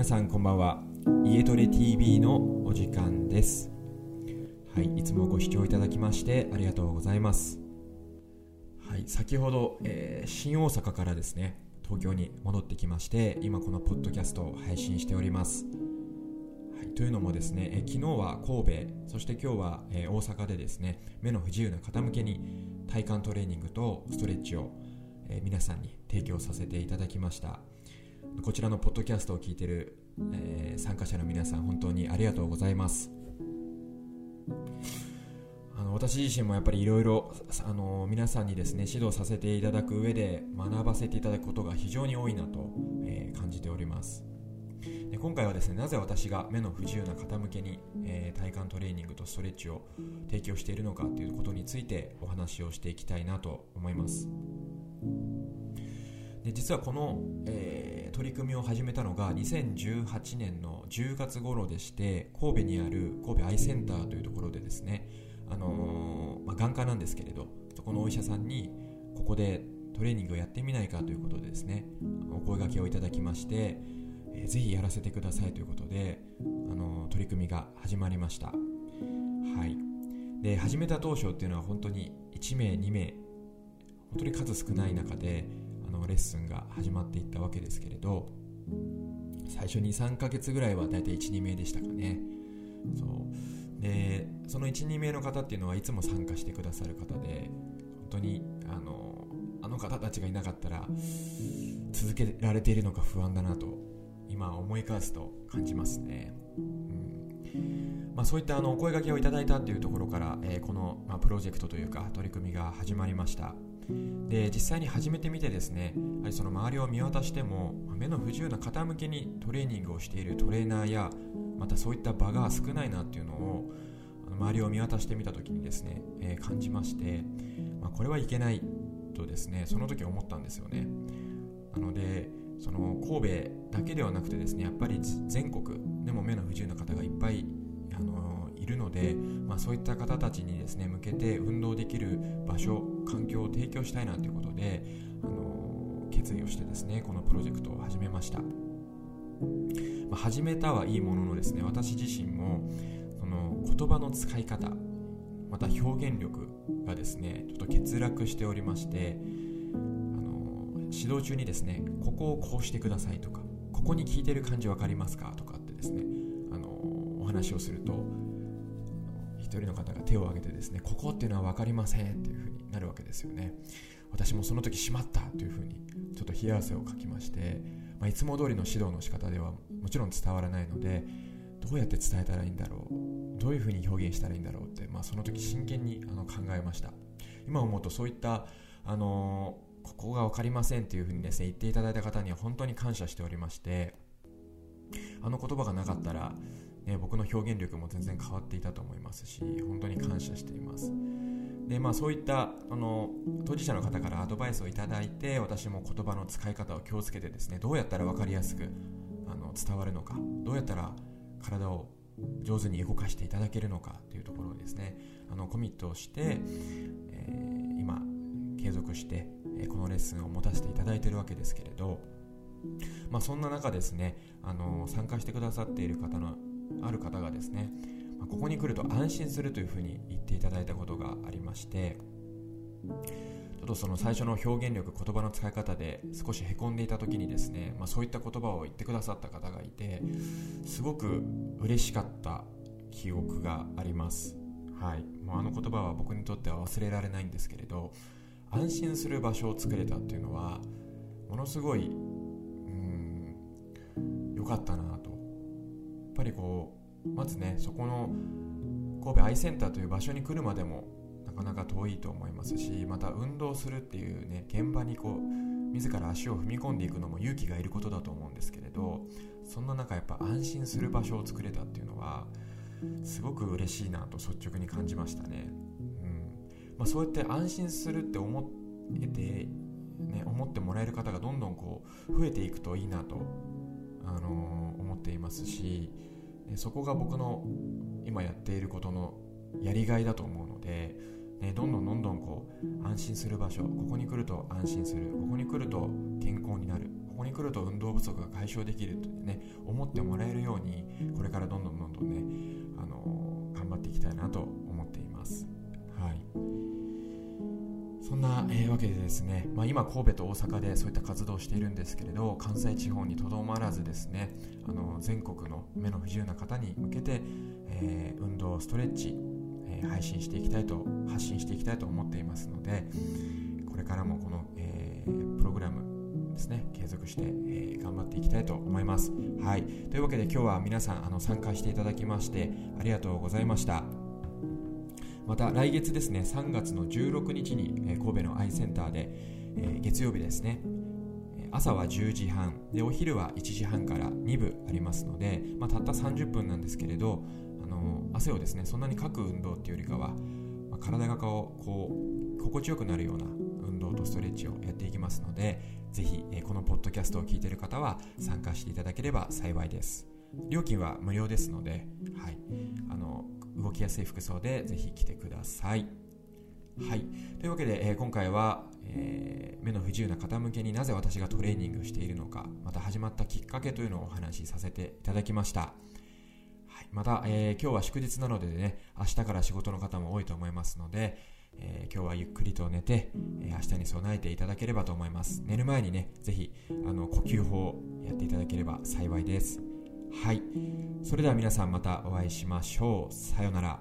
皆さんこんばんは。家トレ TV のお時間です。はいいつもご視聴いただきましてありがとうございます。はい先ほど、えー、新大阪からですね東京に戻ってきまして今このポッドキャストを配信しております。はい、というのもですね、え昨日は神戸そして今日は、え大阪でですね目の不自由な方向けに体幹トレーニングとストレッチを、え皆さんに提供させていただきました。こちらのポッドキャストを聞いている、えー、参加者の皆さん本当にありがとうございます。あの私自身もやっぱりいろいろ皆さんにですね指導させていただく上で学ばせていただくことが非常に多いなと、えー、感じております。で今回はですねなぜ私が目の不自由な方向けに、えー、体幹トレーニングとストレッチを提供しているのかということについてお話をしていきたいなと思います。で実はこの、えー、取り組みを始めたのが2018年の10月頃でして神戸にある神戸アイセンターというところでですね、あのー、まあ、眼科なんですけれどそこのお医者さんにここでトレーニングをやってみないかということでですねお声がけをいただきまして、えー、ぜひやらせてくださいということで、あのー、取り組みが始まりました。はい。で始めた当初っていうのは本当に1名2名本当に数少ない中でのレッスンが始まっていったわけですけれど最初に3ヶ月ぐらいは大体12名でしたかね。そう。でその12名の方っていうのはいつも参加してくださる方で本当にあのあの方たちがいなかったら続けられているのか不安だなと今思い返すと感じますね、うん。まあ、そういったあのお声がけをいただいたというところから、えー、この、まあ、プロジェクトというか取り組みが始まりました。で実際に始めてみてですねその周りを見渡しても目の不自由な方向けにトレーニングをしているトレーナーやまたそういった場が少ないなっていうのを周りを見渡してみた時にですね、えー、感じまして、まあ、これはいけないとですねその時思ったんですよね。なのでその神戸だけではなくてですねやっぱり全国でも目の不自由な方がいっぱいあのいるので、まあ、そういった方たちにですね向けて運動できる場所環境を提供したいなということで、あの決意をしてですねこのプロジェクトを始めました、まあ、始めたはいいもののですね私自身もその言葉の使い方また表現力がですねちょっと欠落しておりましてあの指導中にですねここをこうしてくださいとかここに聞いてる感じ分かりますかとかってですねあのお話をすると一人の方が手を挙げてですねここっていうのは分かりませんっていうふうになるわけですよね。私もその時しまったというふうにちょっと冷や汗をかきまして、まあ、いつも通りの指導の仕方ではもちろん伝わらないのでどうやって伝えたらいいんだろうどういうふうに表現したらいいんだろうって、まあ、その時真剣にあの考えました。今思うとそういったあのここが分かりませんというふうにですね言っていただいた方には本当に感謝しておりましてあの言葉がなかったらね、僕の表現力も全然変わっていたと思いますし本当に感謝しています。で、まあ、そういったあの当事者の方からアドバイスをいただいて私も言葉の使い方を気をつけてですねどうやったら分かりやすくあの伝わるのかどうやったら体を上手に動かしていただけるのかというところをですねあのコミットをして、えー、今継続して、えこのレッスンを持たせていただいているわけですけれどまあ、そんな中ですねあの参加してくださっている方のある方がですね、ここに来ると安心するというふうに言っていただいたことがありましてちょっとその最初の表現力言葉の使い方で少しへこんでいた時にですね、まあ、そういった言葉を言ってくださった方がいてすごく嬉しかった記憶があります。はい、もうあの言葉は僕にとっては忘れられないんですけれど安心する場所を作れたっていうのはものすごいうん良かったなぱりこうまずねそこの神戸アイセンターという場所に来るまでもなかなか遠いと思いますしまた運動するっていうね現場にこう自ら足を踏み込んでいくのも勇気がいることだと思うんですけれどそんな中やっぱ安心する場所を作れたっていうのはすごく嬉しいなと率直に感じましたね、うん。まあ、そうやって安心するって思ってて、ね、思ってもらえる方がどんどんこう増えていくといいなと、あの、思っていますしそこが僕の今やっていることのやりがいだと思うので、ね、どんどんどんどんこう安心する場所ここに来ると安心するここに来ると健康になるここに来ると運動不足が解消できるとね思ってもらえるようにこれからどんどんどんどんね、わけでですね、まあ、今神戸と大阪でそういった活動をしているんですけれど関西地方にとどまらずですねあの全国の目の不自由な方に向けて、えー、運動ストレッチ、えー、配信していきたいと発信していきたいと思っていますのでこれからもこの、えプログラムですね継続して、え頑張っていきたいと思います。はい。というわけで今日は皆さんあの参加していただきましてありがとうございました。また来月ですね3月の16日に、神戸のアイセンターで、月曜日ですね朝は10時半でお昼は1時半から2部ありますので、まあ、たった30分なんですけれどあの汗をですねそんなにかく運動っていうよりかは、まあ、体がこうこう心地よくなるような運動とストレッチをやっていきますのでぜひ、このポッドキャストを聞いている方は参加していただければ幸いです。料金は無料ですので、はい、あの動きやすい服装でぜひ来てください。はい、というわけで、えー、今回は、えー、目の不自由な方向けになぜ私がトレーニングしているのかまた始まったきっかけというのをお話しさせていただきました。はい、また、えー、今日は祝日なのでね明日から仕事の方も多いと思いますので、え、今日はゆっくりと寝て、えー、明日に備えていただければと思います寝る前にねぜひあの呼吸法をやっていただければ幸いですはい。それでは皆さんまたお会いしましょう。さようなら。